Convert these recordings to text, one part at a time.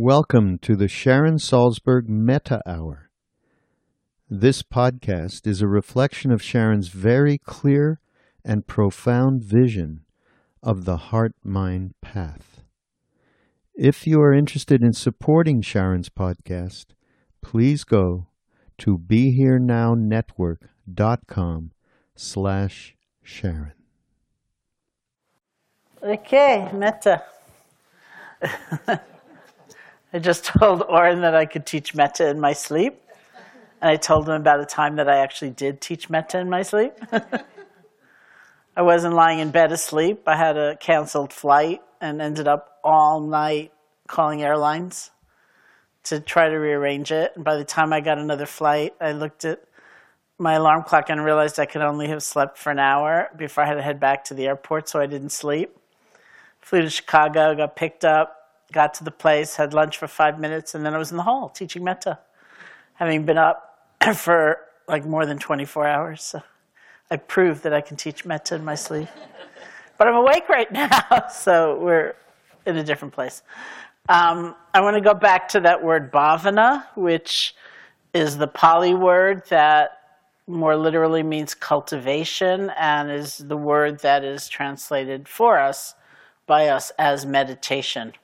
Welcome to the Sharon Salzberg Metta Hour. This podcast is a reflection of Sharon's very clear and profound vision of the heart mind path. If you are interested in supporting Sharon's podcast, please go to BeHereNowNetwork.com slash Sharon. Okay, metta. I just told Oren that I could teach metta in my sleep. And I told him about a time that I actually did teach metta in my sleep. I wasn't lying in bed asleep. I had a canceled flight and ended up all night calling airlines to try to rearrange it. And by the time I got another flight, I looked at my alarm clock and realized I could only have slept for an hour before I had to head back to the airport, so I didn't sleep. Flew to Chicago, got picked up, got to the place, had lunch for five minutes, and then I was in the hall teaching metta, having been up for like more than 24 hours. So I proved that I can teach metta in my sleep. but I'm awake right now, so we're in a different place. Um, I want to go back to that word bhavana, which is the Pali word that more literally means cultivation and is the word that is translated for us by us as meditation.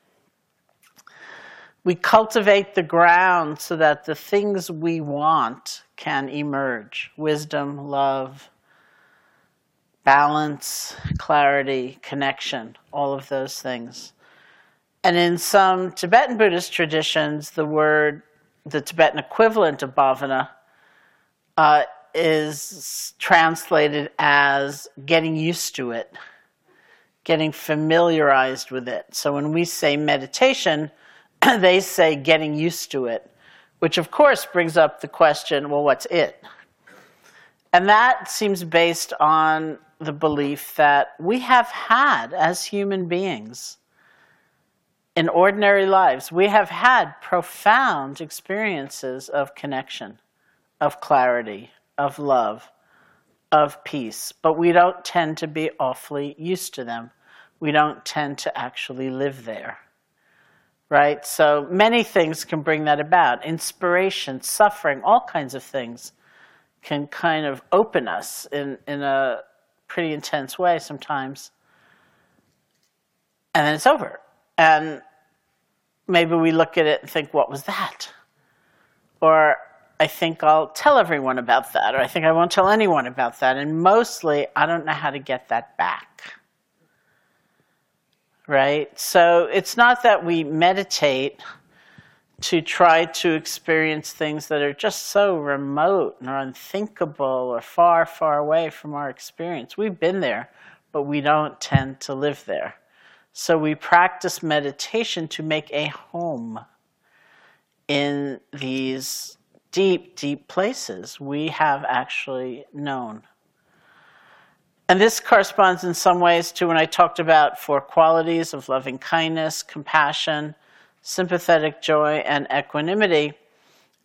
We cultivate the ground so that the things we want can emerge wisdom, love, balance, clarity, connection, all of those things. And in some Tibetan Buddhist traditions, the word, the Tibetan equivalent of bhavana, uh, is translated as getting used to it. getting familiarized with it. So when we say meditation, they say getting used to it, which of course brings up the question well, what's it? And that seems based on the belief that we have had, as human beings, in ordinary lives, we have had profound experiences of connection, of clarity, of love, of peace, but we don't tend to be awfully used to them. We don't tend to actually live there. Right? So many things can bring that about inspiration, suffering, all kinds of things can kind of open us in, in a pretty intense way sometimes. And then it's over. And maybe we look at it and think, what was that? Or I think I'll tell everyone about that, or I think I won't tell anyone about that. And mostly, I don't know how to get that back. Right? So it's not that we meditate to try to experience things that are just so remote or unthinkable or far, far away from our experience. We've been there, but we don't tend to live there. So we practice meditation to make a home in these deep, deep places we have actually known. And this corresponds in some ways to when I talked about four qualities of loving kindness, compassion, sympathetic joy, and equanimity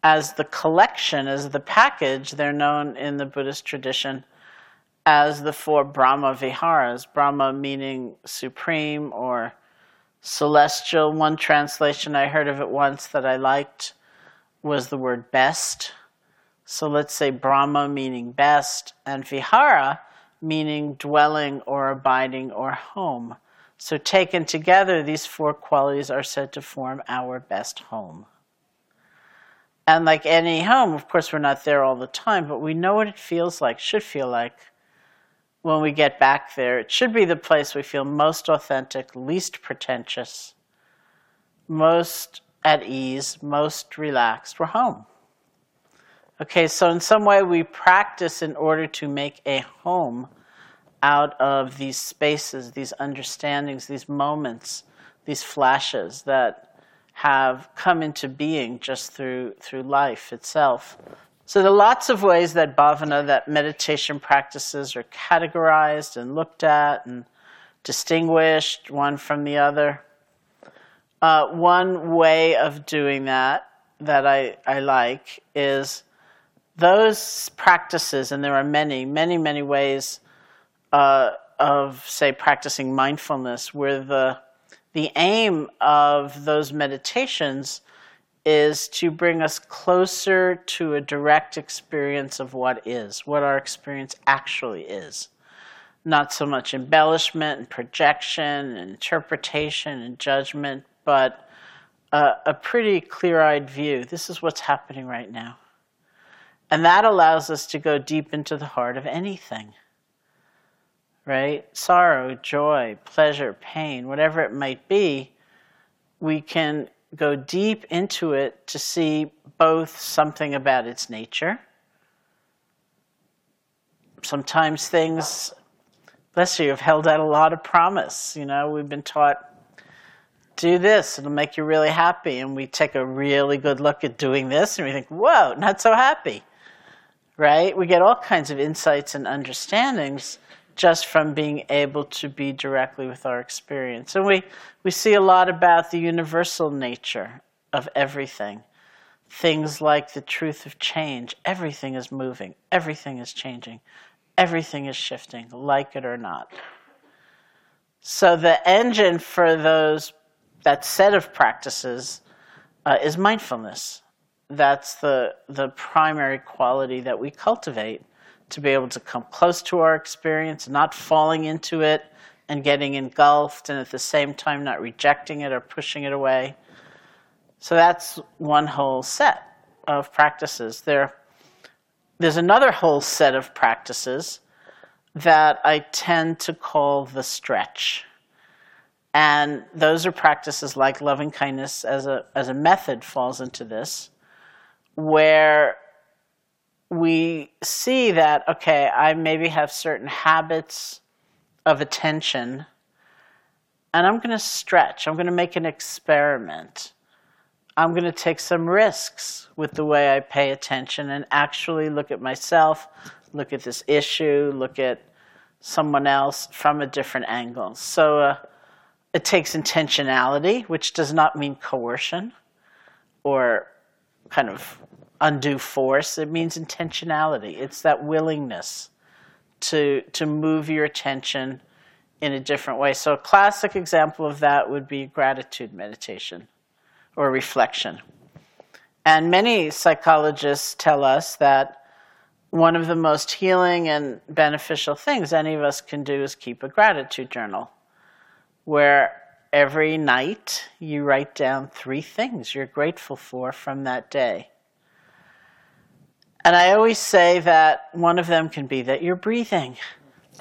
as the collection, as the package, they're known in the Buddhist tradition as the four Brahma Viharas. Brahma meaning supreme or celestial. One translation I heard of it once that I liked was the word best. So let's say Brahma meaning best, and Vihara meaning dwelling or abiding or home. So taken together, these four qualities are said to form our best home. And like any home, of course, we're not there all the time, but we know what it feels like, should feel like when we get back there. It should be the place we feel most authentic, least pretentious, most at ease, most relaxed. We're home. Okay, so in some way we practice in order to make a home out of these spaces, these understandings, these moments, these flashes that have come into being just through, through life itself. So there are lots of ways that bhavana, that meditation practices are categorized and looked at and distinguished one from the other. Uh, one way of doing that that I, I like is those practices, and there are many, many, many ways uh, of, say, practicing mindfulness, where the the aim of those meditations is to bring us closer to a direct experience of what is, what our experience actually is. Not so much embellishment and projection and interpretation and judgment, but a, a pretty clear eyed view. This is what's happening right now. And that allows us to go deep into the heart of anything. Right? Sorrow, joy, pleasure, pain, whatever it might be, we can go deep into it to see both something about its nature. Sometimes things, bless you, have held out a lot of promise. You know, we've been taught, do this, it'll make you really happy. And we take a really good look at doing this and we think, whoa, not so happy. Right? We get all kinds of insights and understandings just from being able to be directly with our experience. And we, we see a lot about the universal nature of everything. Things like the truth of change. Everything is moving, everything is changing, everything is shifting, like it or not. So the engine for those that set of practices uh, is mindfulness. That's the the primary quality that we cultivate to be able to come close to our experience, not falling into it and getting engulfed, and at the same time not rejecting it or pushing it away. So that's one whole set of practices. There, there's another whole set of practices that I tend to call the stretch. And those are practices like loving kindness as a, as a method falls into this, where we see that, okay, I maybe have certain habits of attention And I'm going to stretch. I'm going to make an experiment. I'm going to take some risks with the way I pay attention and actually look at myself, look at this issue, look at someone else from a different angle. So uh, it takes intentionality, which does not mean coercion or kind of undue force. It means intentionality. It's that willingness to, to move your attention in a different way. So, a classic example of that would be gratitude meditation or reflection. And many psychologists tell us that one of the most healing and beneficial things any of us can do is keep a gratitude journal where every night you write down three things you're grateful for from that day. And I always say that one of them can be that you're breathing.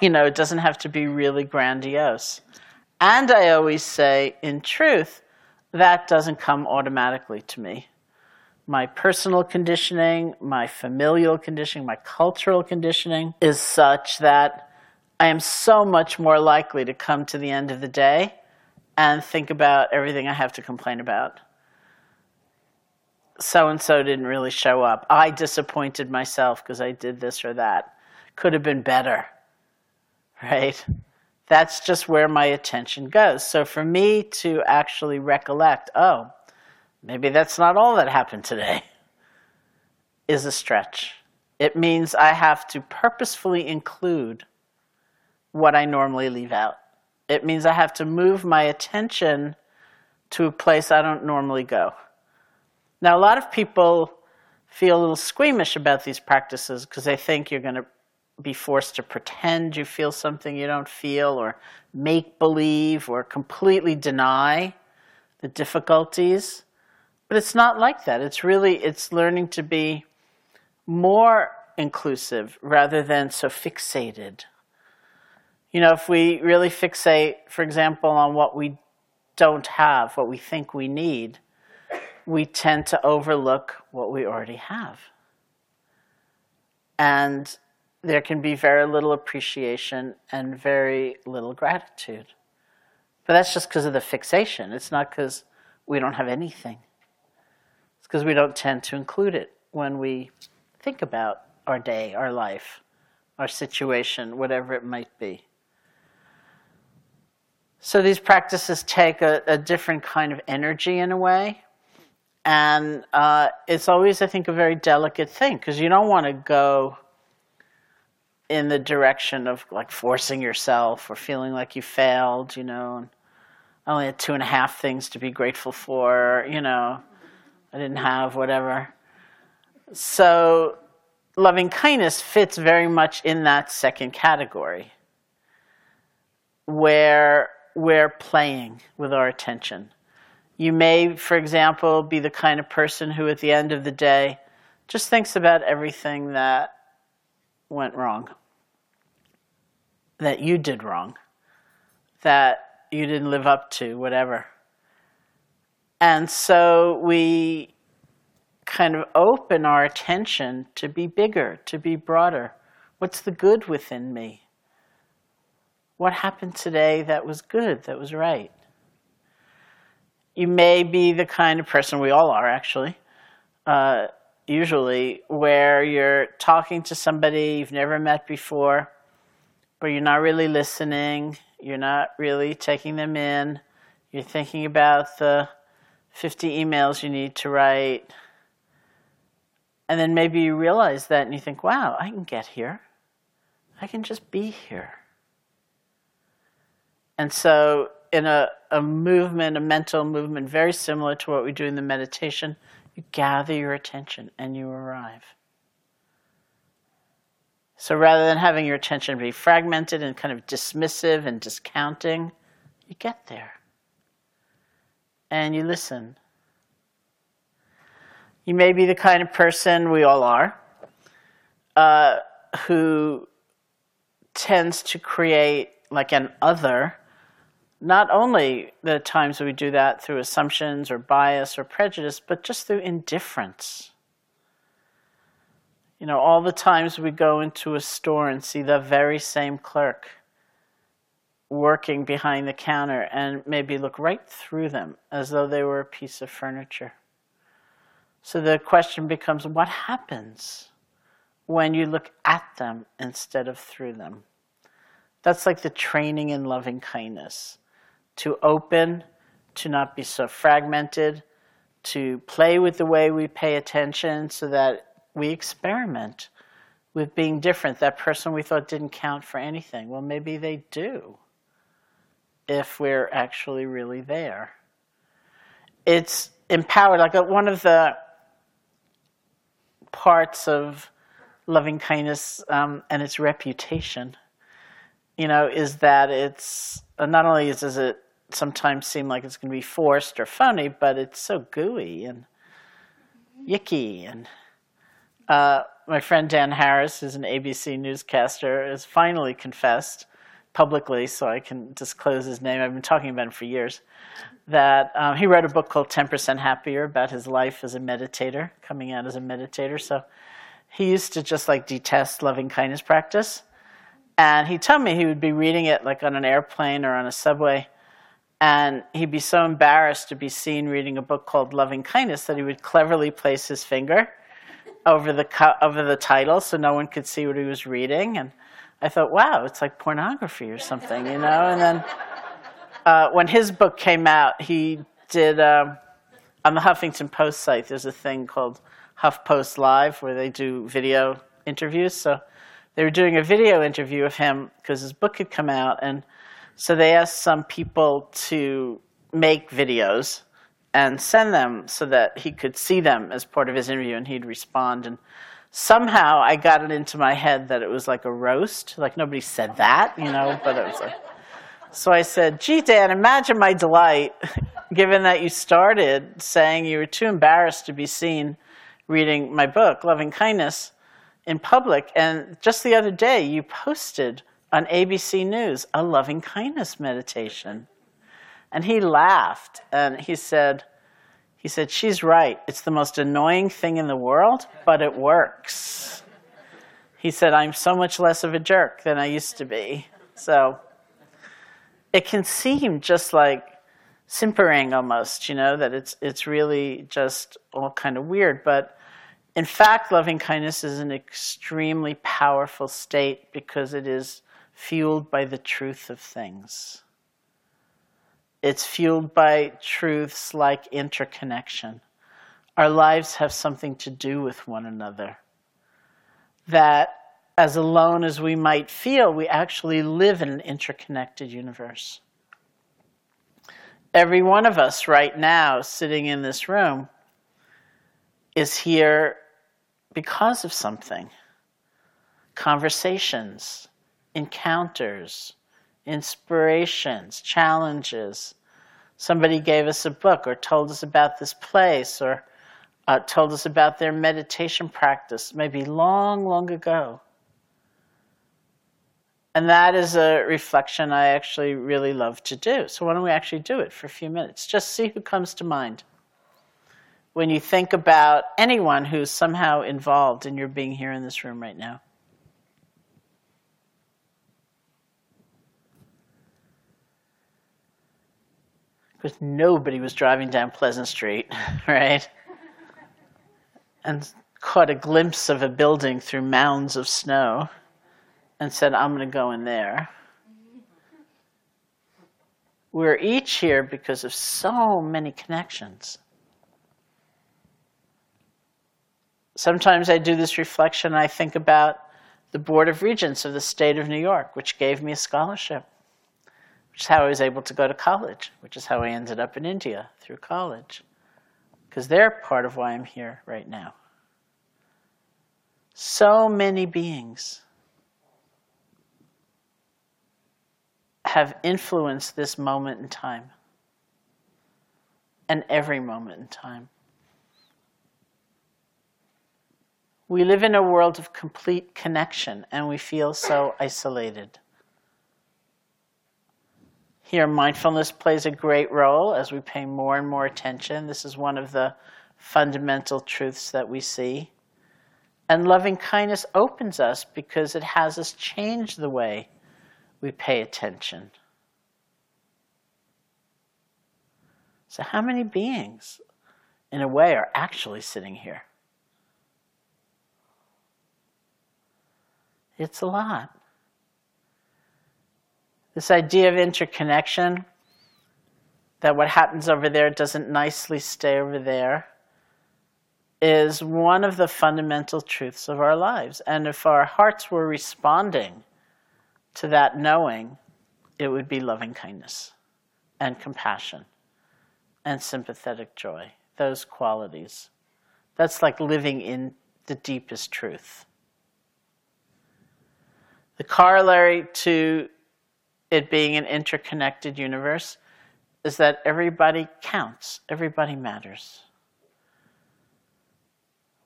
You know, it doesn't have to be really grandiose. And I always say, in truth, that doesn't come automatically to me. My personal conditioning, my familial conditioning, my cultural conditioning is such that I am so much more likely to come to the end of the day and think about everything I have to complain about so and so didn't really show up. I disappointed myself because I did this or that. Could have been better, right? That's just where my attention goes. So for me to actually recollect, oh, maybe that's not all that happened today, is a stretch. It means I have to purposefully include what I normally leave out. It means I have to move my attention to a place I don't normally go. Now, a lot of people feel a little squeamish about these practices because they think you're going to be forced to pretend you feel something you don't feel or make believe or completely deny the difficulties. But it's not like that. It's really it's learning to be more inclusive rather than so fixated. You know if we really fixate for example on what we don't have what we think we need we tend to overlook what we already have. And there can be very little appreciation and very little gratitude. But that's just because of the fixation. It's not because we don't have anything. It's because we don't tend to include it when we think about our day, our life, our situation, whatever it might be. So these practices take a, a different kind of energy in a way and uh, it's always, I think, a very delicate thing because you don't want to go in the direction of like forcing yourself or feeling like you failed, you know. And I only had two and a half things to be grateful for, you know. I didn't have whatever. So loving kindness fits very much in that second category where we're playing with our attention you may, for example, be the kind of person who, at the end of the day, just thinks about everything that went wrong, that you did wrong, that you didn't live up to, whatever. And so we kind of open our attention to be bigger, to be broader. What's the good within me? What happened today that was good, that was right? You may be the kind of person, we all are actually, uh, usually, where you're talking to somebody you've never met before, but you're not really listening, you're not really taking them in, you're thinking about the 50 emails you need to write. And then maybe you realize that and you think, wow, I can get here. I can just be here. And so in a, a movement, a mental movement very similar to what we do in the meditation, you gather your attention and you arrive. So rather than having your attention be fragmented and kind of dismissive and discounting, you get there and you listen. You may be the kind of person, we all are, uh, who tends to create like an other not only the times we do that through assumptions or bias or prejudice, but just through indifference. You know, all the times we go into a store and see the very same clerk working behind the counter and maybe look right through them as though they were a piece of furniture. So the question becomes what happens when you look at them instead of through them? That's like the training in loving kindness to open, to not be so fragmented, to play with the way we pay attention so that we experiment with being different. That person we thought didn't count for anything, well, maybe they do if we're actually really there. It's empowered. Like uh, one of the parts of loving kindness um, and its reputation, you know, is that it's uh, not only does it sometimes seem like it's going to be forced or phony, but it's so gooey and yicky. And uh, my friend Dan Harris, who's an ABC newscaster, has finally confessed publicly, so I can disclose his name. I've been talking about him for years. That um, he wrote a book called 10% Happier about his life as a meditator, coming out as a meditator. So he used to just like detest loving kindness practice. And he told me he would be reading it like on an airplane or on a subway. And he'd be so embarrassed to be seen reading a book called Loving Kindness that he would cleverly place his finger over the, over the title so no one could see what he was reading. And I thought, wow, it's like pornography or something, you know? And then uh, when his book came out, he did, um, on the Huffington Post site, there's a thing called HuffPost Live where they do video interviews. So they were doing a video interview of him because his book had come out. And so they asked some people to make videos and send them so that he could see them as part of his interview and he'd respond. And somehow I got it into my head that it was like a roast. Like nobody said that, you know, but it was like. So I said, gee, Dan, imagine my delight, given that you started saying you were too embarrassed to be seen reading my book, Loving Kindness, in public. And just the other day, you posted on ABC News a loving kindness meditation. And he laughed and he said, he said, She's right. It's the most annoying thing in the world, but it works. He said, I'm so much less of a jerk than I used to be. So it can seem just like simpering almost, you know, that it's, it's really just all kind of weird. But in fact, loving kindness is an extremely powerful state because it is fueled by the truth of things. It's fueled by truths like interconnection. Our lives have something to do with one another. That, as alone as we might feel, we actually live in an interconnected universe. Every one of us right now, sitting in this room, is here because of something conversations, encounters, inspirations, challenges. Somebody gave us a book or told us about this place or uh, told us about their meditation practice, maybe long, long ago. And that is a reflection I actually really love to do. So, why don't we actually do it for a few minutes? Just see who comes to mind. When you think about anyone who's somehow involved in your being here in this room right now. Nobody was driving down Pleasant Street, right? And caught a glimpse of a building through mounds of snow and said, I'm going to go in there. We're each here because of so many connections. Sometimes I do this reflection, I think about the Board of Regents of the state of New York, which gave me a scholarship which is how I was able to go to college, which is how I ended up in India through college. Because they're part of why I'm here right now. So many beings have influenced this moment in time and every moment in time. We live in a world of complete connection and we feel so isolated. Here, mindfulness plays a great role as we pay more and more attention. This is one of the fundamental truths that we see. And loving kindness opens us because it has us change the way we pay attention. So, how many beings, in a way, are actually sitting here? It's a lot. This idea of interconnection, that what happens over there doesn't nicely stay over there, is one of the fundamental truths of our lives. And if our hearts were responding to that knowing, it would be loving kindness and compassion and sympathetic joy, those qualities. That's like living in the deepest truth. The corollary to it being an interconnected universe is that everybody counts, everybody matters.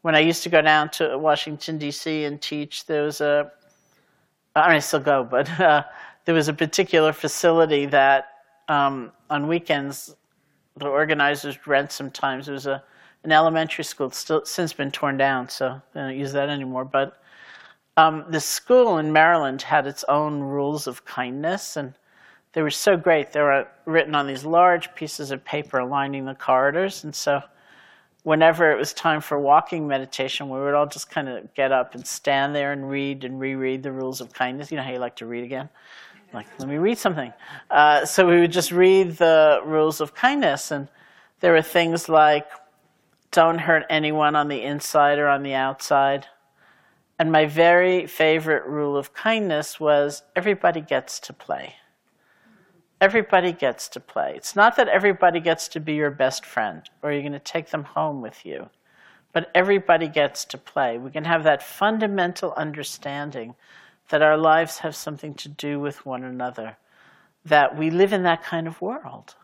When I used to go down to Washington, D.C. and teach, there was a, I mean, I still go, but uh, there was a particular facility that um, on weekends the organizers rent sometimes. It was a, an elementary school, it's still since been torn down, so they don't use that anymore. But um, the school in Maryland had its own rules of kindness, and they were so great. They were written on these large pieces of paper lining the corridors, and so whenever it was time for walking meditation, we would all just kind of get up and stand there and read and reread the rules of kindness. You know how you like to read again? Like, let me read something. Uh, so we would just read the rules of kindness, and there were things like don't hurt anyone on the inside or on the outside. And my very favorite rule of kindness was everybody gets to play. Everybody gets to play. It's not that everybody gets to be your best friend or you're going to take them home with you, but everybody gets to play. We can have that fundamental understanding that our lives have something to do with one another, that we live in that kind of world.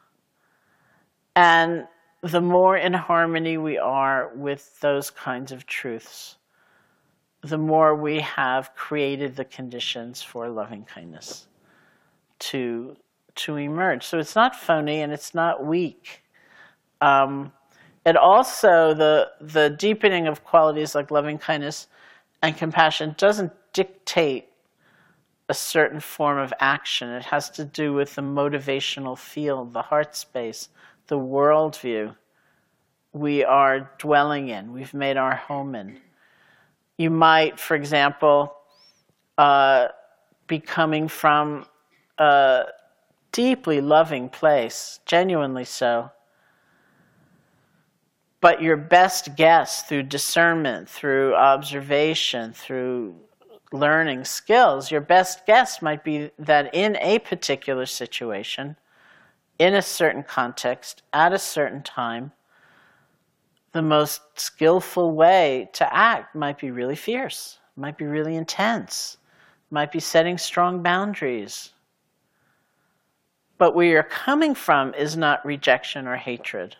And the more in harmony we are with those kinds of truths, the more we have created the conditions for loving kindness to to emerge. So it's not phony and it's not weak. Um, it also the the deepening of qualities like loving kindness and compassion doesn't dictate a certain form of action. It has to do with the motivational field, the heart space, the worldview we are dwelling in, we've made our home in. You might, for example, uh, be coming from a deeply loving place, genuinely so. But your best guess through discernment, through observation, through learning skills, your best guess might be that in a particular situation, in a certain context, at a certain time, the most skillful way to act might be really fierce, might be really intense, might be setting strong boundaries. But where you're coming from is not rejection or hatred.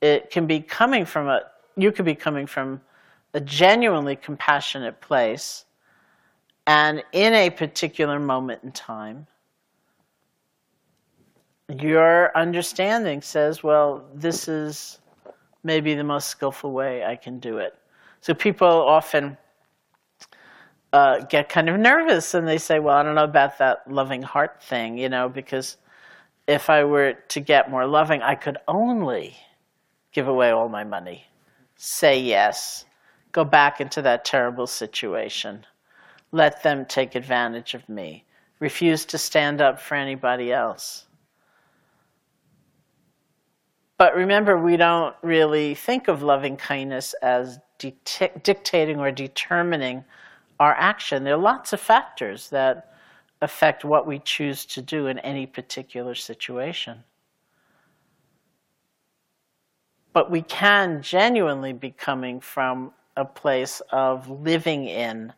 It can be coming from a, you could be coming from a genuinely compassionate place and in a particular moment in time, your understanding says, well, this is maybe the most skillful way I can do it. So people often uh, get kind of nervous and they say, well, I don't know about that loving heart thing, you know, because if I were to get more loving, I could only give away all my money, say yes, go back into that terrible situation, let them take advantage of me, refuse to stand up for anybody else. But remember, we don't really think of loving kindness as dictating or determining our action. There are lots of factors that affect what we choose to do in any particular situation. But we can genuinely be coming from a place of living in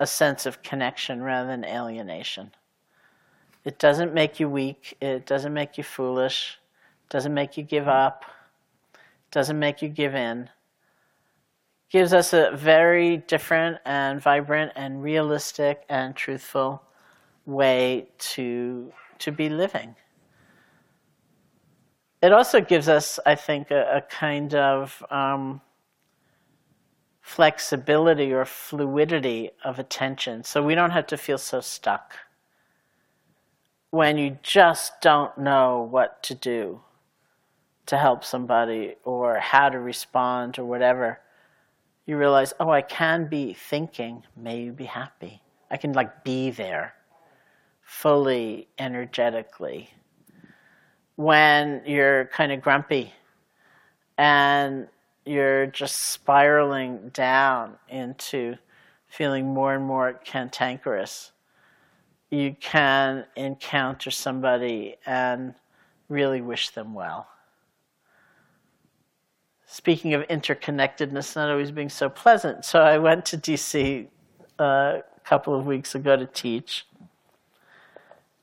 a sense of connection rather than alienation. It doesn't make you weak, it doesn't make you foolish, doesn't make you give up, doesn't make you give in. Gives us a very different and vibrant and realistic and truthful way to, to be living. It also gives us, I think, a, a kind of um, flexibility or fluidity of attention so we don't have to feel so stuck when you just don't know what to do. To help somebody or how to respond or whatever, you realize, oh, I can be thinking, may you be happy. I can like be there fully, energetically. When you're kind of grumpy and you're just spiraling down into feeling more and more cantankerous, you can encounter somebody and really wish them well. Speaking of interconnectedness not always being so pleasant, so I went to DC uh, a couple of weeks ago to teach.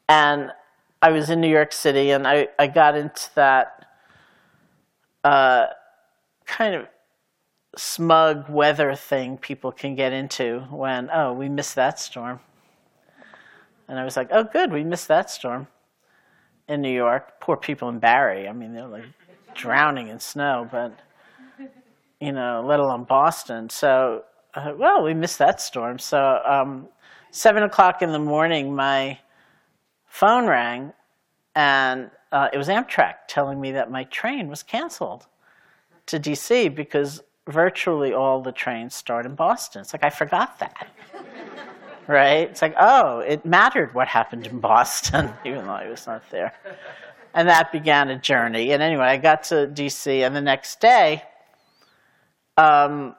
And I was in New York City and I, I got into that uh, kind of smug weather thing people can get into when, oh, we missed that storm. And I was like, oh, good, we missed that storm in New York. Poor people in Barre. I mean, they're like drowning in snow, but, you know, let alone Boston. So, uh, well, we missed that storm. So, um, seven o'clock in the morning, my phone rang, and uh, it was Amtrak telling me that my train was canceled to DC because virtually all the trains start in Boston. It's like, I forgot that. right? It's like, oh, it mattered what happened in Boston, even though I was not there. And that began a journey. And anyway, I got to DC, and the next day, um,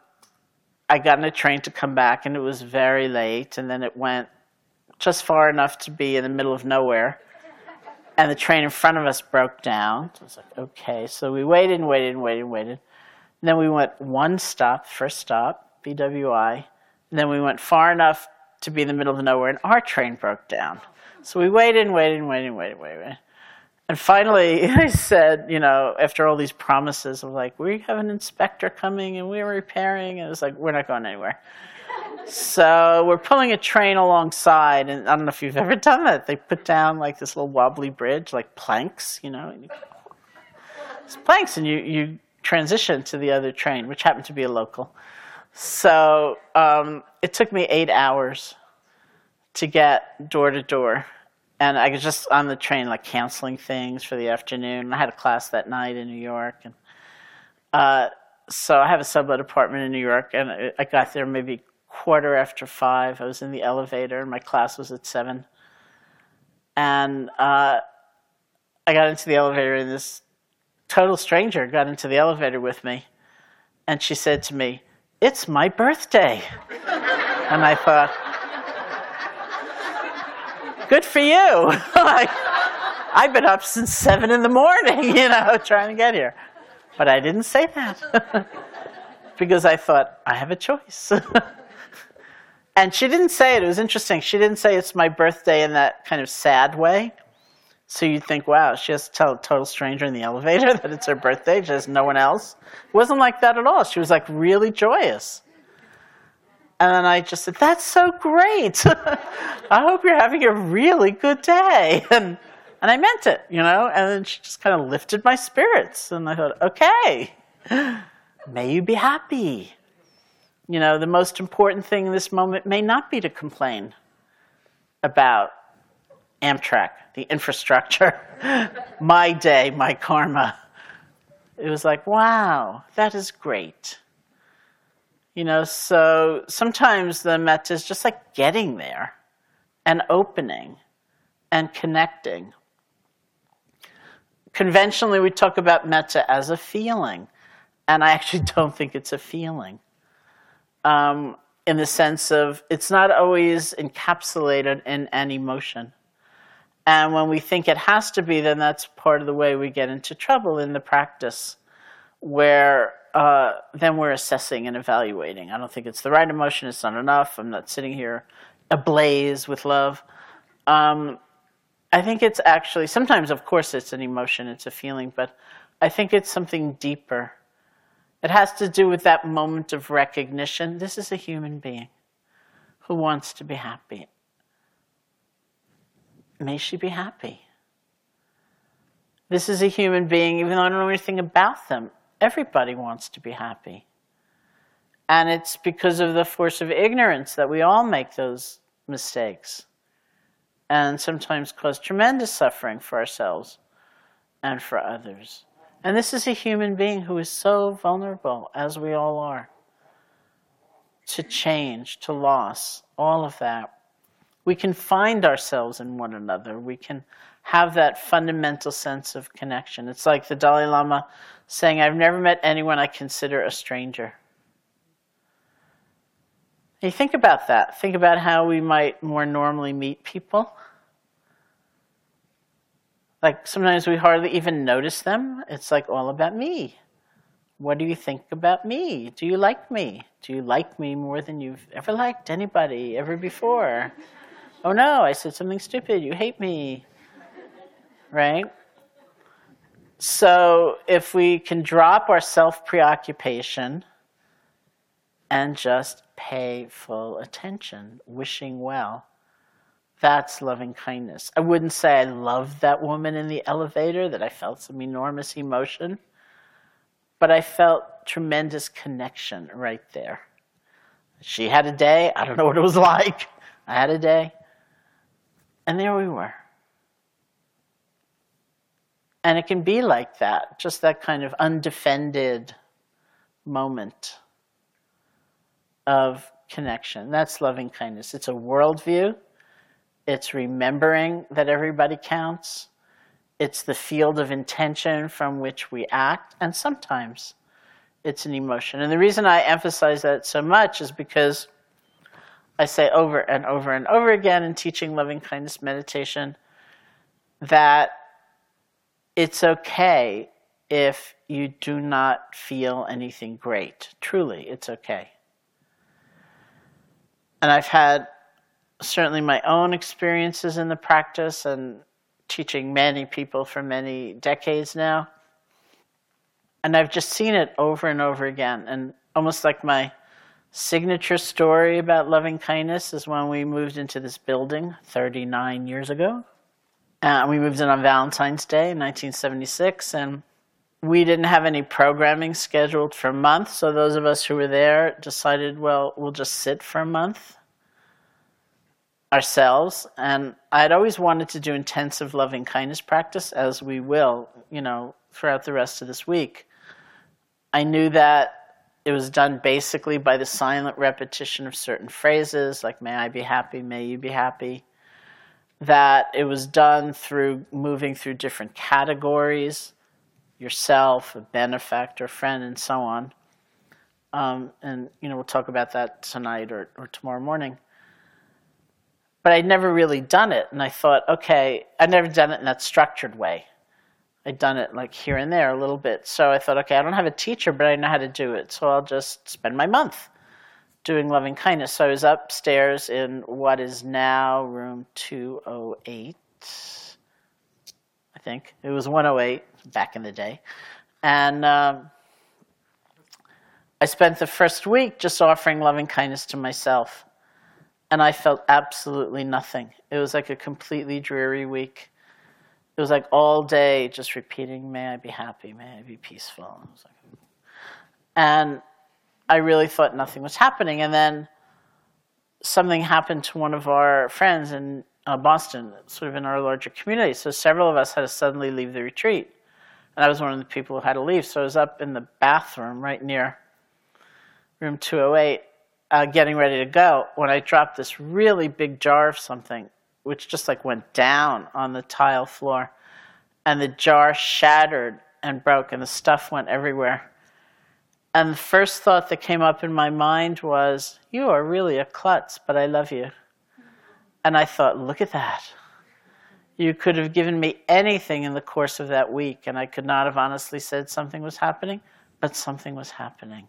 I got in a train to come back, and it was very late, and then it went just far enough to be in the middle of nowhere. And the train in front of us broke down. So I was like, okay. So we waited and waited and waited and waited. And then we went one stop, first stop, BWI. And then we went far enough to be in the middle of nowhere, and our train broke down. So we waited and waited and waited and waited and waited. And finally, I said, you know, after all these promises of like, we have an inspector coming and we're repairing, and it's like, we're not going anywhere so we're pulling a train alongside, and I don't know if you've ever done that. They put down like this little wobbly bridge, like planks, you know. It's planks, and you, you transition to the other train, which happened to be a local. So um, it took me eight hours to get door to door. And I was just on the train, like canceling things for the afternoon. I had a class that night in New York. And uh, so I have a sublet apartment in New York, and I got there maybe quarter after five. I was in the elevator, and my class was at seven. And uh, I got into the elevator, and this total stranger got into the elevator with me, and she said to me, "It's my birthday," and I thought, "Good for you." like, I've been up since seven in the morning, you know, trying to get here, but I didn't say that because I thought I have a choice. And she didn't say it. It was interesting. She didn't say it's my birthday in that kind of sad way. So you'd think, wow, she has to tell a total stranger in the elevator that it's her birthday. She has no one else. It wasn't like that at all. She was like really joyous. And I just said, that's so great. I hope you're having a really good day. And, and I meant it, you know? And then she just kind of lifted my spirits. And I thought, okay, may you be happy. You know, the most important thing in this moment may not be to complain about Amtrak, the infrastructure, my day, my karma. It was like, wow, that is great. You know, so sometimes the metta is just like getting there and opening and connecting. Conventionally, we talk about metta as a feeling, and I actually don't think it's a feeling um, in the sense of it's not always encapsulated in an emotion. And when we think it has to be, then that's part of the way we get into trouble in the practice, where uh, then we're assessing and evaluating. I don't think it's the right emotion, it's not enough, I'm not sitting here ablaze with love. Um, I think it's actually, sometimes, of course, it's an emotion, it's a feeling, but I think it's something deeper it has to do with that moment of recognition. This is a human being who wants to be happy. May she be happy. This is a human being, even though I don't know anything about them, everybody wants to be happy. And it's because of the force of ignorance that we all make those mistakes and sometimes cause tremendous suffering for ourselves and for others. And this is a human being who is so vulnerable, as we all are, to change, to loss, all of that. We can find ourselves in one another. We can have that fundamental sense of connection. It's like the Dalai Lama saying, I've never met anyone I consider a stranger. You think about that. Think about how we might more normally meet people. Like sometimes we hardly even notice them. It's like all about me. What do you think about me? Do you like me? Do you like me more than you've ever liked anybody ever before? oh no, I said something stupid. You hate me. Right? So if we can drop our self preoccupation and just pay full attention, wishing well, that's loving kindness. I wouldn't say I loved that woman in the elevator, that I felt some enormous emotion, but I felt tremendous connection right there. She had a day, I don't know what it was like. I had a day. And there we were. And it can be like that, just that kind of undefended moment of connection. That's loving kindness. It's a worldview it's remembering that everybody counts. It's the field of intention from which we act. And sometimes it's an emotion. And the reason I emphasize that so much is because I say over and over and over again in teaching loving kindness meditation that it's okay if you do not feel anything great. Truly, it's okay. And I've had certainly my own experiences in the practice and teaching many people for many decades now. And I've just seen it over and over again. And almost like my signature story about loving kindness is when we moved into this building 39 years ago. Uh, we moved in on Valentine's Day in 1976, and we didn't have any programming scheduled for a month. So those of us who were there decided, well, we'll just sit for a month ourselves. And I'd always wanted to do intensive loving kindness practice, as we will, you know, throughout the rest of this week. I knew that it was done basically by the silent repetition of certain phrases, like, may I be happy, may you be happy. That it was done through moving through different categories yourself, a benefactor, friend, and so on. Um, and, you know, we'll talk about that tonight or, or tomorrow morning but I'd never really done it. And I thought, okay, I'd never done it in that structured way. I'd done it like here and there a little bit. So I thought, okay, I don't have a teacher, but I know how to do it. So I'll just spend my month doing loving kindness. So I was upstairs in what is now room 208. I think it was 108 back in the day. And um, I spent the first week just offering loving kindness to myself and I felt absolutely nothing. It was like a completely dreary week. It was like all day just repeating, May I be happy, may I be peaceful. And I really thought nothing was happening. And then something happened to one of our friends in uh, Boston, sort of in our larger community. So several of us had to suddenly leave the retreat. And I was one of the people who had to leave. So I was up in the bathroom right near room 208 uh, getting ready to go when I dropped this really big jar of something, which just like went down on the tile floor. And the jar shattered and broke, and the stuff went everywhere. And the first thought that came up in my mind was, You are really a klutz, but I love you. And I thought, Look at that. You could have given me anything in the course of that week, and I could not have honestly said something was happening, but something was happening.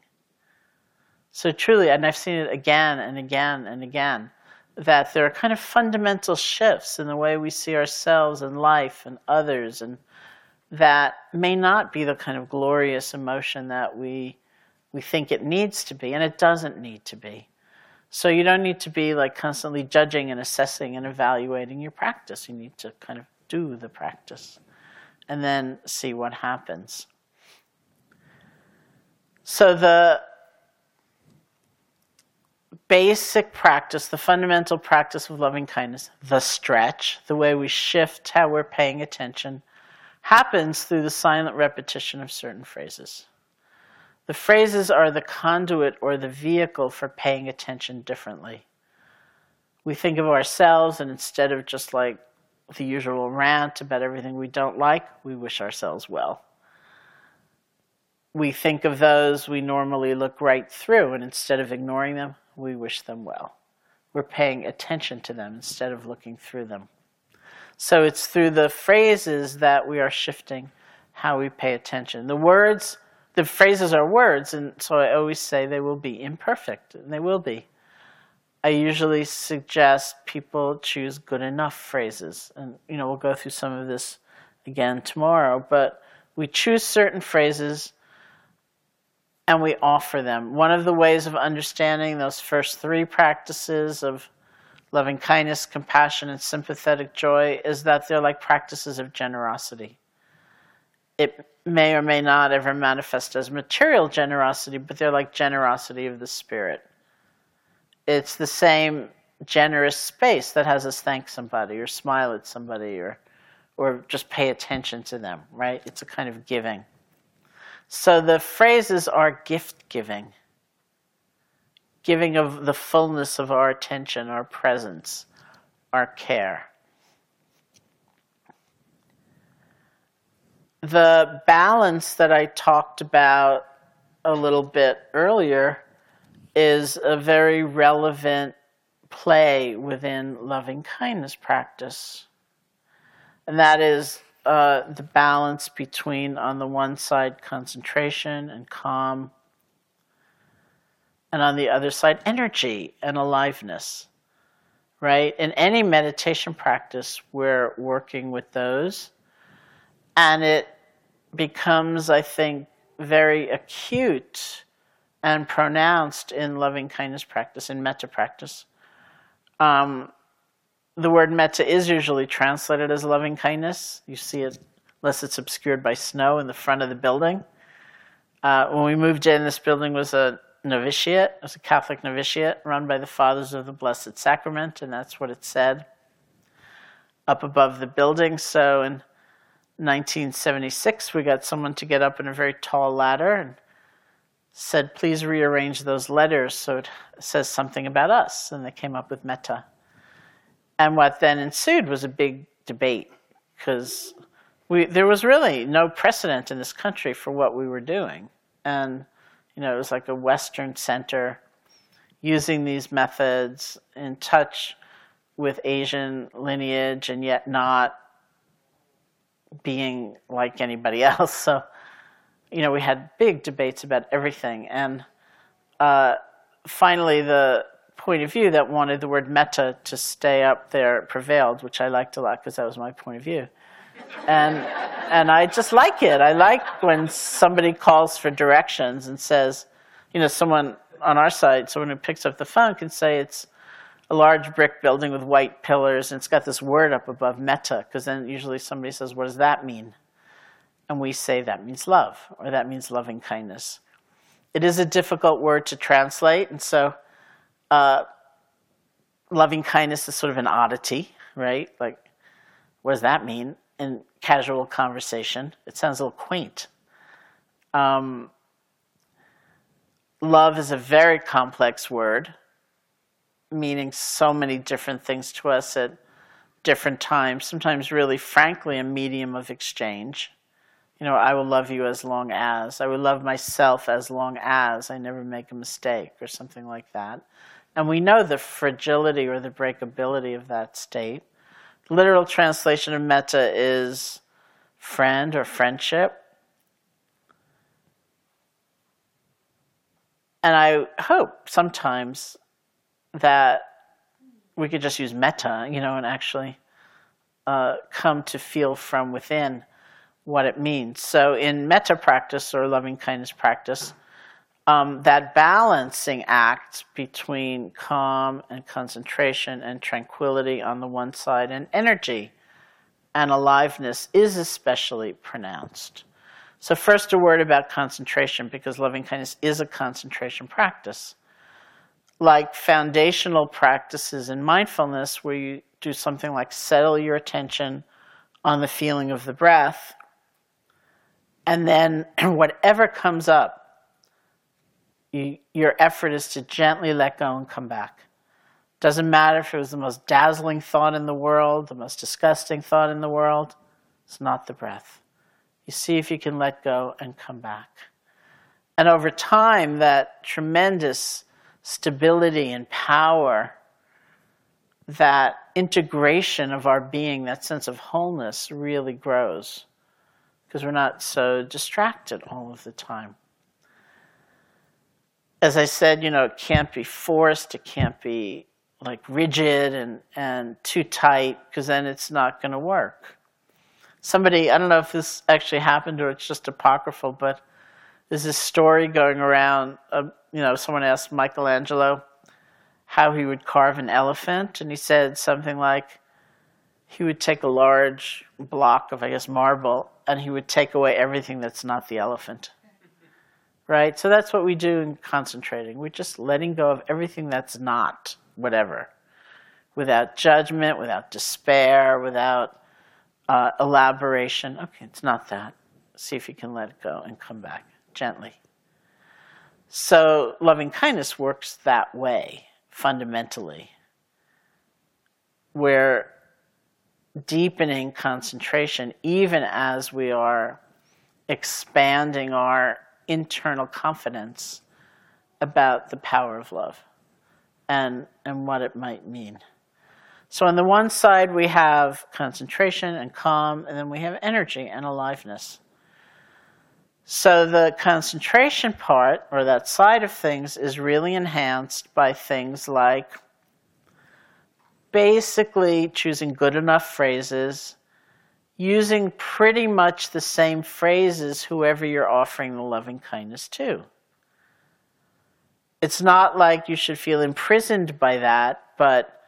So truly, and I've seen it again and again and again, that there are kind of fundamental shifts in the way we see ourselves and life and others, and that may not be the kind of glorious emotion that we we think it needs to be, and it doesn't need to be. So you don't need to be like constantly judging and assessing and evaluating your practice. You need to kind of do the practice and then see what happens. So the basic practice, the fundamental practice of loving kindness, the stretch, the way we shift how we're paying attention, happens through the silent repetition of certain phrases. The phrases are the conduit or the vehicle for paying attention differently. We think of ourselves, and instead of just like the usual rant about everything we don't like, we wish ourselves well. We think of those we normally look right through, and instead of ignoring them, we wish them well. We're paying attention to them instead of looking through them. So it's through the phrases that we are shifting how we pay attention. The words, the phrases are words, and so I always say they will be imperfect, and they will be. I usually suggest people choose good enough phrases, and you know we'll go through some of this again tomorrow. But we choose certain phrases and we offer them. One of the ways of understanding those first three practices of loving kindness, compassion, and sympathetic joy is that they're like practices of generosity. It may or may not ever manifest as material generosity, but they're like generosity of the spirit. It's the same generous space that has us thank somebody or smile at somebody or or just pay attention to them, right? It's a kind of giving. So the phrases are gift giving giving of the fullness of our attention, our presence, our care. The balance that I talked about a little bit earlier is a very relevant play within loving kindness practice. And that is uh, the balance between, on the one side, concentration and calm and on the other side, energy and aliveness, right? In any meditation practice, we're working with those. And it becomes, I think, very acute and pronounced in loving kindness practice, in metta practice. Um, the word metta is usually translated as loving kindness. You see it, unless it's obscured by snow in the front of the building. Uh, when we moved in, this building was a novitiate. It was a Catholic novitiate run by the Fathers of the Blessed Sacrament, and that's what it said up above the building. So in 1976, we got someone to get up in a very tall ladder and said, please rearrange those letters so it says something about us. And they came up with metta. And what then ensued was a big debate because there was really no precedent in this country for what we were doing. And you know, it was like a Western center using these methods in touch with Asian lineage and yet not being like anybody else. So, you know, we had big debates about everything. And uh, finally, the point of view that wanted the word metta to stay up there prevailed, which I liked a lot because that was my point of view and and I just like it. I like when somebody calls for directions and says, you know, someone on our side, someone who picks up the phone can say it's a large brick building with white pillars and it's got this word up above metta, because then usually somebody says, what does that mean? And we say that means love, or that means loving kindness. It is a difficult word to translate, and so uh, loving kindness is sort of an oddity, right? Like, what does that mean? in casual conversation. It sounds a little quaint. Um, love is a very complex word, meaning so many different things to us at different times, sometimes really frankly a medium of exchange. You know, I will love you as long as, I will love myself as long as I never make a mistake, or something like that. And we know the fragility or the breakability of that state literal translation of metta is friend or friendship. And I hope sometimes that we could just use metta, you know, and actually uh, come to feel from within what it means. So in metta practice or loving kindness practice, um, that balancing act between calm and concentration and tranquility on the one side and energy and aliveness is especially pronounced. So, first, a word about concentration because loving kindness is a concentration practice. Like foundational practices in mindfulness, where you do something like settle your attention on the feeling of the breath And then whatever comes up, you, your effort is to gently let go and come back. Doesn't matter if it was the most dazzling thought in the world, the most disgusting thought in the world, it's not the breath. You see if you can let go and come back. And over time, that tremendous stability and power, that integration of our being, that sense of wholeness really grows because we're not so distracted all of the time. As I said, you know, it can't be forced, it can't be like rigid and, and too tight because then it's not going to work. Somebody, I don't know if this actually happened or it's just apocryphal, but there's this story going around. Uh, you know, someone asked Michelangelo how he would carve an elephant, and he said something like he would take a large block of, I guess, marble and he would take away everything that's not the elephant. Right? So that's what we do in concentrating. We're just letting go of everything that's not whatever, without judgment, without despair, without uh, elaboration. Okay, it's not that. See if you can let it go and come back gently. So loving kindness works that way fundamentally, where deepening concentration, even as we are expanding our internal confidence about the power of love and, and what it might mean. So, on the one side, we have concentration and calm, and then we have energy and aliveness. So, the concentration part, or that side of things, is really enhanced by things like basically choosing good enough phrases, using pretty much the same phrases whoever you're offering the loving kindness to. It's not like you should feel imprisoned by that, but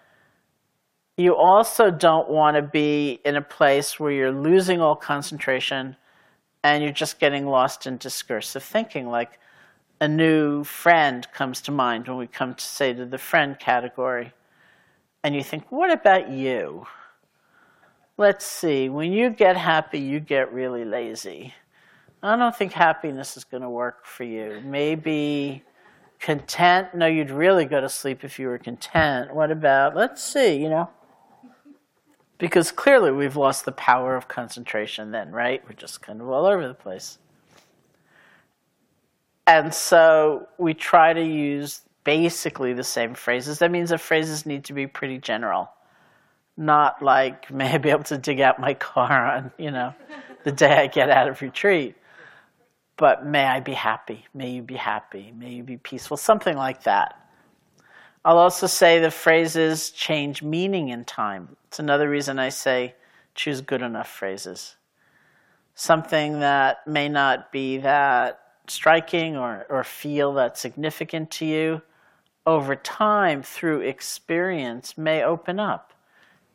you also don't want to be in a place where you're losing all concentration and you're just getting lost in discursive thinking. Like a new friend comes to mind when we come to say to the friend category and you think, what about you? Let's see, when you get happy, you get really lazy. I don't think happiness is going to work for you. Maybe content. No, you'd really go to sleep if you were content. What about, let's see, you know? Because clearly we've lost the power of concentration then, right? We're just kind of all over the place. And so we try to use basically the same phrases. That means the phrases need to be pretty general. Not like, may I be able to dig out my car on, you know, the day I get out of retreat. But may I be happy? May you be happy? May you be peaceful? Something like that. I'll also say the phrases change meaning in time. It's another reason I say choose good enough phrases. Something that may not be that striking or, or feel that significant to you over time through experience may open up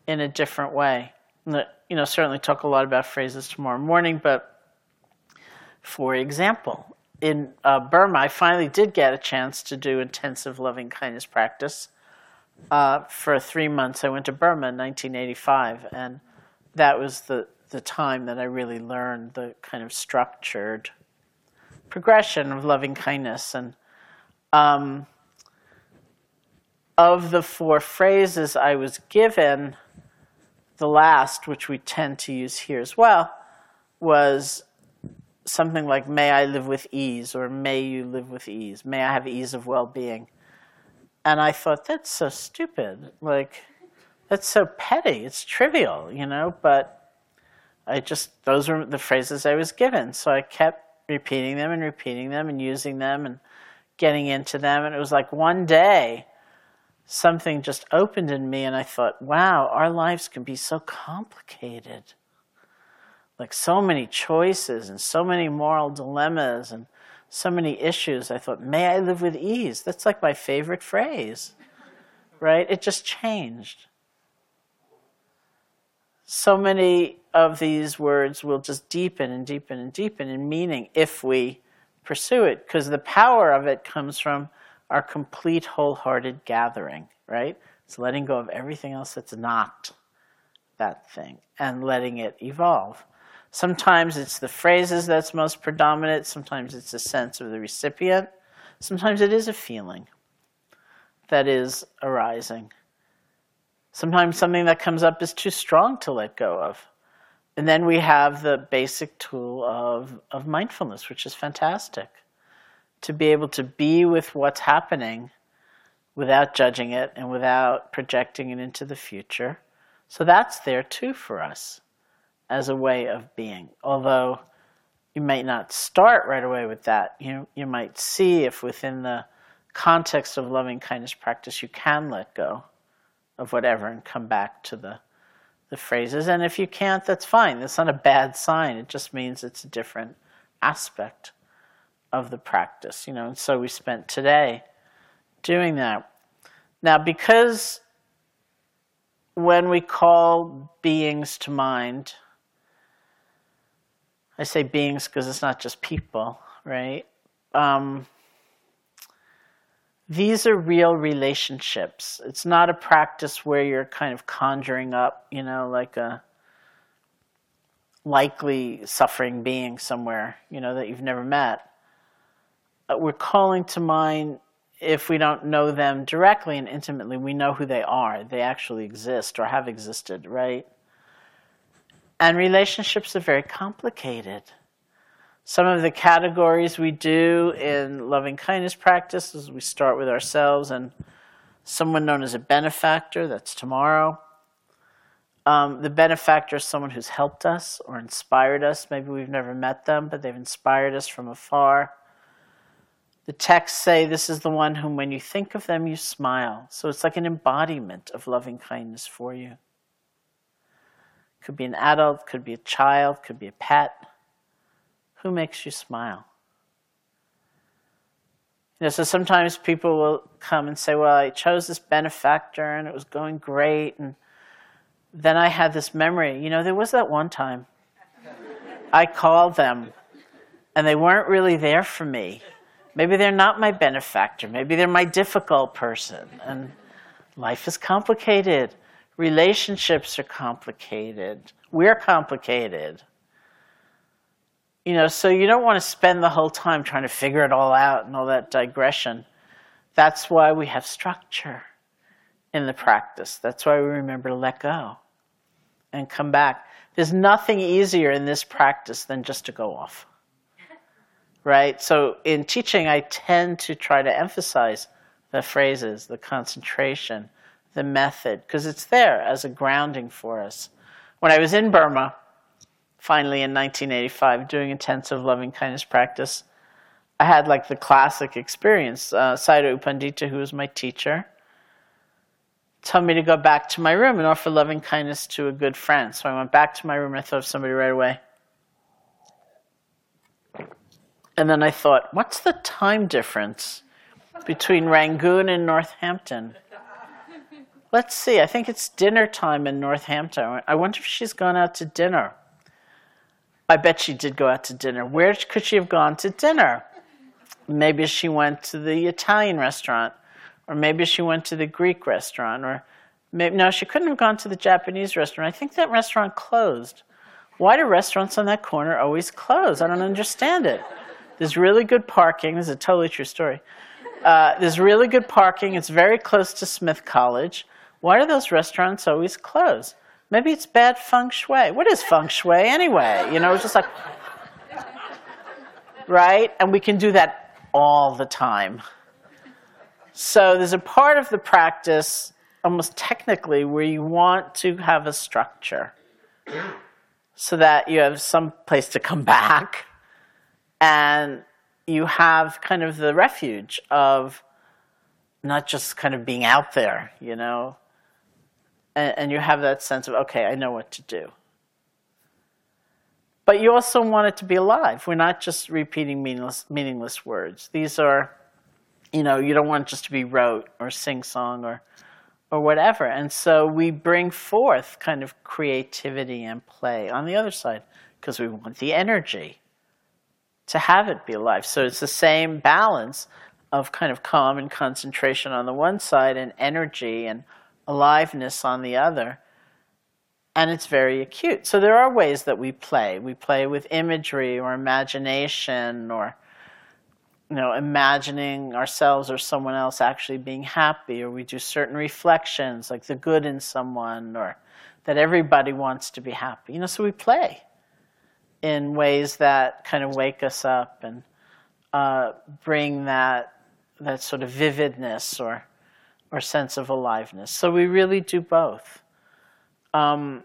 in a different way. You know, certainly talk a lot about phrases tomorrow morning, but for example, in uh, Burma, I finally did get a chance to do intensive loving kindness practice. Uh, for three months, I went to Burma in 1985, and that was the, the time that I really learned the kind of structured progression of loving kindness. And um, of the four phrases I was given, the last, which we tend to use here as well, was something like, May I live with ease, or May you live with ease, may I have ease of well being. And I thought, that's so stupid. Like, that's so petty. It's trivial, you know, but I just, those were the phrases I was given. So I kept repeating them and repeating them and using them and getting into them. And it was like one day, something just opened in me, and I thought, wow, our lives can be so complicated. Like so many choices and so many moral dilemmas and so many issues. I thought, may I live with ease? That's like my favorite phrase, right? It just changed. So many of these words will just deepen and deepen and deepen in meaning if we pursue it, because the power of it comes from our complete wholehearted gathering, right? It's letting go of everything else that's not that thing and letting it evolve. Sometimes it's the phrases that's most predominant, sometimes it's the sense of the recipient, sometimes it is a feeling that is arising. Sometimes something that comes up is too strong to let go of. And then we have the basic tool of, of mindfulness, which is fantastic. To be able to be with what's happening without judging it and without projecting it into the future. So that's there too for us as a way of being. Although you might not start right away with that, you, you might see if within the context of loving kindness practice you can let go of whatever and come back to the, the phrases. And if you can't, that's fine. That's not a bad sign. It just means it's a different aspect of the practice, you know. And so we spent today doing that. Now, because when we call beings to mind, I say beings because it's not just people, right? Um, these are real relationships. It's not a practice where you're kind of conjuring up, you know, like a likely suffering being somewhere, you know, that you've never met. But we're calling to mind if we don't know them directly and intimately, we know who they are. They actually exist or have existed, right? And relationships are very complicated. Some of the categories we do in loving kindness practice is we start with ourselves and someone known as a benefactor, that's tomorrow. Um, the benefactor is someone who's helped us or inspired us. Maybe we've never met them, but they've inspired us from afar. The texts say this is the one whom, when you think of them, you smile. So it's like an embodiment of loving kindness for you. Could be an adult, could be a child, could be a pet. Who makes you smile? You know, so sometimes people will come and say, Well, I chose this benefactor and it was going great. And then I had this memory. You know, there was that one time I called them and they weren't really there for me. Maybe they're not my benefactor. Maybe they're my difficult person. And life is complicated. Relationships are complicated. We're complicated. You know, so you don't want to spend the whole time trying to figure it all out and all that digression. That's why we have structure in the practice. That's why we remember to let go and come back. There's nothing easier in this practice than just to go off right? So in teaching, I tend to try to emphasize the phrases, the concentration, the method, because it's there as a grounding for us. When I was in Burma, finally in 1985, doing intensive loving kindness practice, I had like the classic experience. Uh, Sayadaw U Pandita, who was my teacher, told me to go back to my room and offer loving kindness to a good friend. So I went back to my room and I thought of somebody right away. And then I thought, what's the time difference between Rangoon and Northampton? Let's see, I think it's dinner time in Northampton. I wonder if she's gone out to dinner. I bet she did go out to dinner. Where could she have gone to dinner? Maybe she went to the Italian restaurant, or maybe she went to the Greek restaurant, or maybe, no, she couldn't have gone to the Japanese restaurant. I think that restaurant closed. Why do restaurants on that corner always close? I don't understand it. There's really good parking. This is a totally true story. Uh, there's really good parking. It's very close to Smith College. Why are those restaurants always closed? Maybe it's bad feng shui. What is feng shui anyway? You know, it's just like, right? And we can do that all the time. So there's a part of the practice, almost technically, where you want to have a structure so that you have some place to come back and you have kind of the refuge of not just kind of being out there, you know, and, and, you have that sense of, okay, I know what to do. But you also want it to be alive. We're not just repeating meaningless, meaningless words. These are, you know, you don't want just to be rote or sing song or, or whatever. And so we bring forth kind of creativity and play on the other side because we want the energy to have it be alive. So it's the same balance of kind of calm and concentration on the one side and energy and aliveness on the other. and it's very acute. So there are ways that we play. We play with imagery or imagination or you know, imagining ourselves or someone else actually being happy, or we do certain reflections, like the good in someone, or that everybody wants to be happy. You know, so we play in ways that kind of wake us up and uh, bring that that sort of vividness or or sense of aliveness. So we really do both. Um,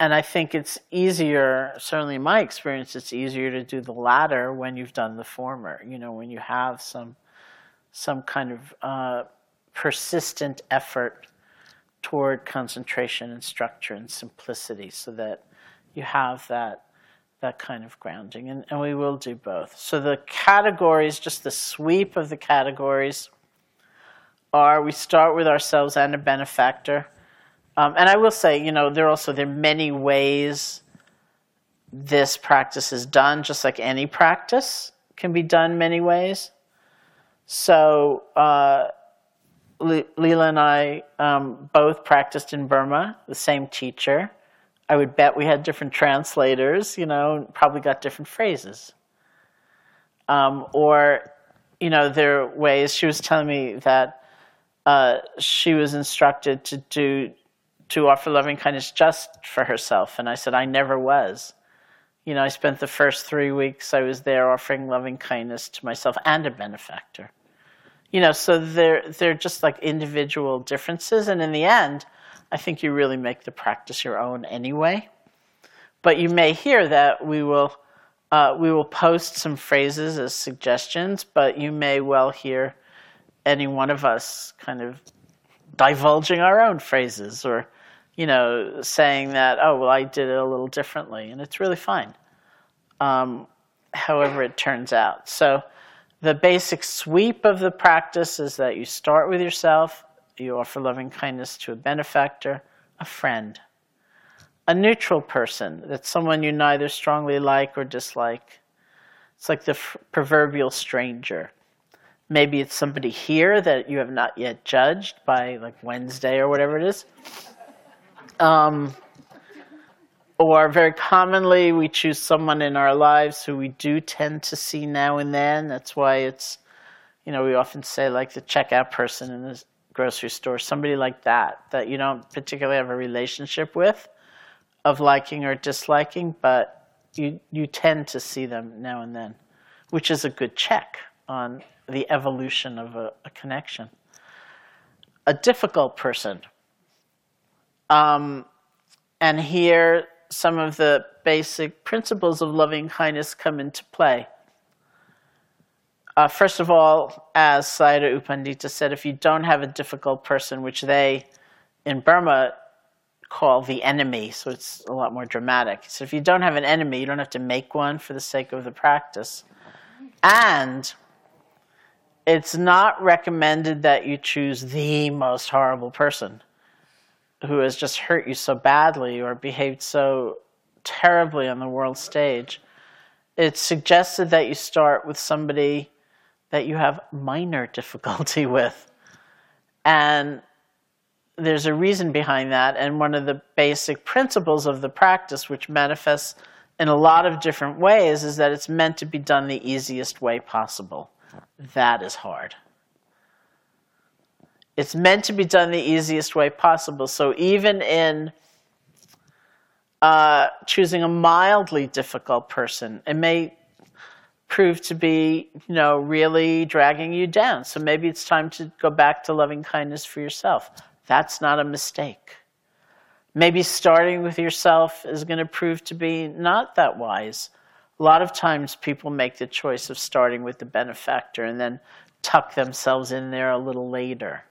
and I think it's easier, certainly in my experience, it's easier to do the latter when you've done the former. You know, when you have some some kind of uh, persistent effort toward concentration and structure and simplicity, so that you have that that kind of grounding. And, and we will do both. So the categories, just the sweep of the categories, are we start with ourselves and a benefactor um, and I will say, you know, there are also there are many ways this practice is done, just like any practice can be done many ways. So uh, Leela and I um, both practiced in Burma, the same teacher. I would bet we had different translators, you know, probably got different phrases. Um, or, you know, there are ways, she was telling me that uh, she was instructed to do to offer loving kindness just for herself. And I said, I never was. You know, I spent the first three weeks I was there offering loving kindness to myself and a benefactor. You know, so they're, they're just like individual differences. And in the end, I think you really make the practice your own anyway. But you may hear that we will, uh, we will post some phrases as suggestions, but you may well hear any one of us kind of divulging our own phrases or you know, saying that, oh, well, I did it a little differently, and it's really fine, um, however it turns out. So the basic sweep of the practice is that you start with yourself, you offer loving kindness to a benefactor, a friend, a neutral person, that's someone you neither strongly like or dislike. It's like the proverbial stranger. Maybe it's somebody here that you have not yet judged by like Wednesday or whatever it is um, or very commonly, we choose someone in our lives who we do tend to see now and then. That's why it's, you know, we often say like the checkout person in the grocery store, somebody like that, that you don't particularly have a relationship with, of liking or disliking, but you, you tend to see them now and then, which is a good check on the evolution of a, a connection. A difficult person, um, and here, some of the basic principles of loving kindness come into play. Uh, first of all, as Sayadaw U Pandita said, if you don't have a difficult person, which they in Burma call the enemy, so it's a lot more dramatic. So if you don't have an enemy, you don't have to make one for the sake of the practice. And it's not recommended that you choose the most horrible person who has just hurt you so badly or behaved so terribly on the world stage, it's suggested that you start with somebody that you have minor difficulty with. And there's a reason behind that. And one of the basic principles of the practice, which manifests in a lot of different ways, is that it's meant to be done the easiest way possible. That is hard. It's meant to be done the easiest way possible. So even in uh, choosing a mildly difficult person, it may prove to be, you know, really dragging you down. So maybe it's time to go back to loving kindness for yourself. That's not a mistake. Maybe starting with yourself is going to prove to be not that wise. A lot of times people make the choice of starting with the benefactor and then tuck themselves in there a little later.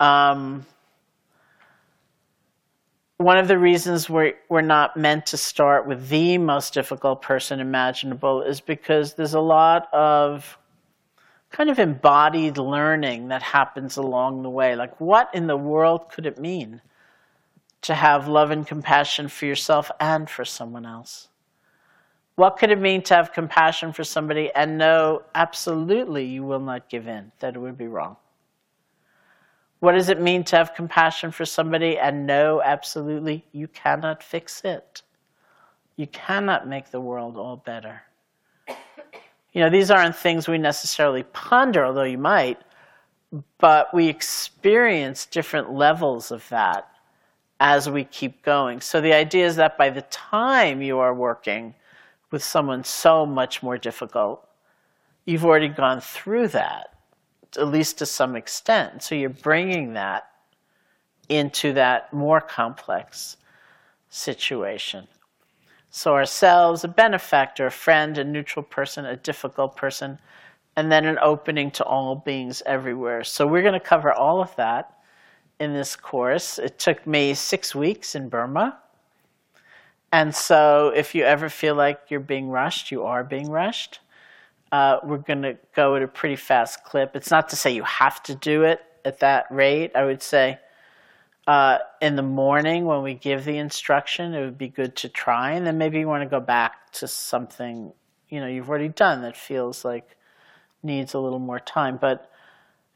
Um, one of the reasons we're, we're not meant to start with the most difficult person imaginable is because there's a lot of kind of embodied learning that happens along the way. Like, what in the world could it mean to have love and compassion for yourself and for someone else? What could it mean to have compassion for somebody and know absolutely you will not give in, that it would be wrong? What does it mean to have compassion for somebody and know absolutely you cannot fix it? You cannot make the world all better. You know, these aren't things we necessarily ponder, although you might, but we experience different levels of that as we keep going. So the idea is that by the time you are working with someone so much more difficult, you've already gone through that, at least to some extent. So you're bringing that into that more complex situation. So ourselves, a benefactor, a friend, a neutral person, a difficult person, and then an opening to all beings everywhere. So we're going to cover all of that in this course. It took me six weeks in Burma. And so if you ever feel like you're being rushed, you are being rushed. Uh, we're going to go at a pretty fast clip. It's not to say you have to do it at that rate. I would say uh, in the morning when we give the instruction, it would be good to try, and then maybe you want to go back to something you know you've already done that feels like needs a little more time. But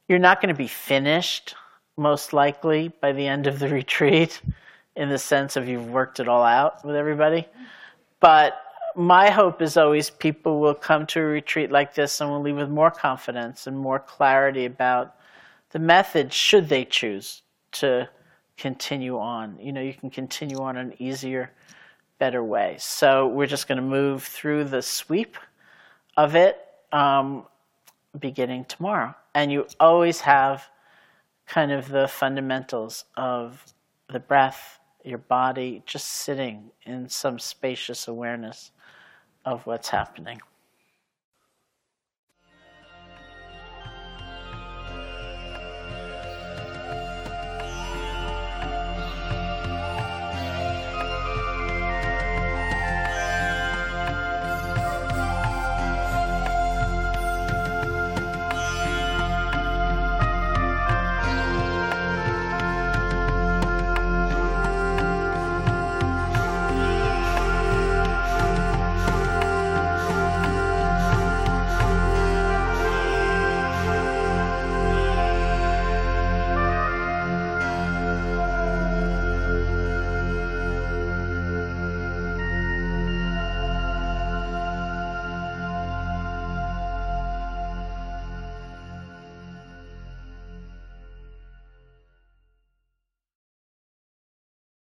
you're not going to be finished, most likely, by the end of the retreat, in the sense of you've worked it all out with everybody. But my hope is always people will come to a retreat like this and will leave with more confidence and more clarity about the method should they choose to continue on. You know, you can continue on an easier, better way. So we're just going to move through the sweep of it um, beginning tomorrow. And you always have kind of the fundamentals of the breath, your body, just sitting in some spacious awareness of what's happening.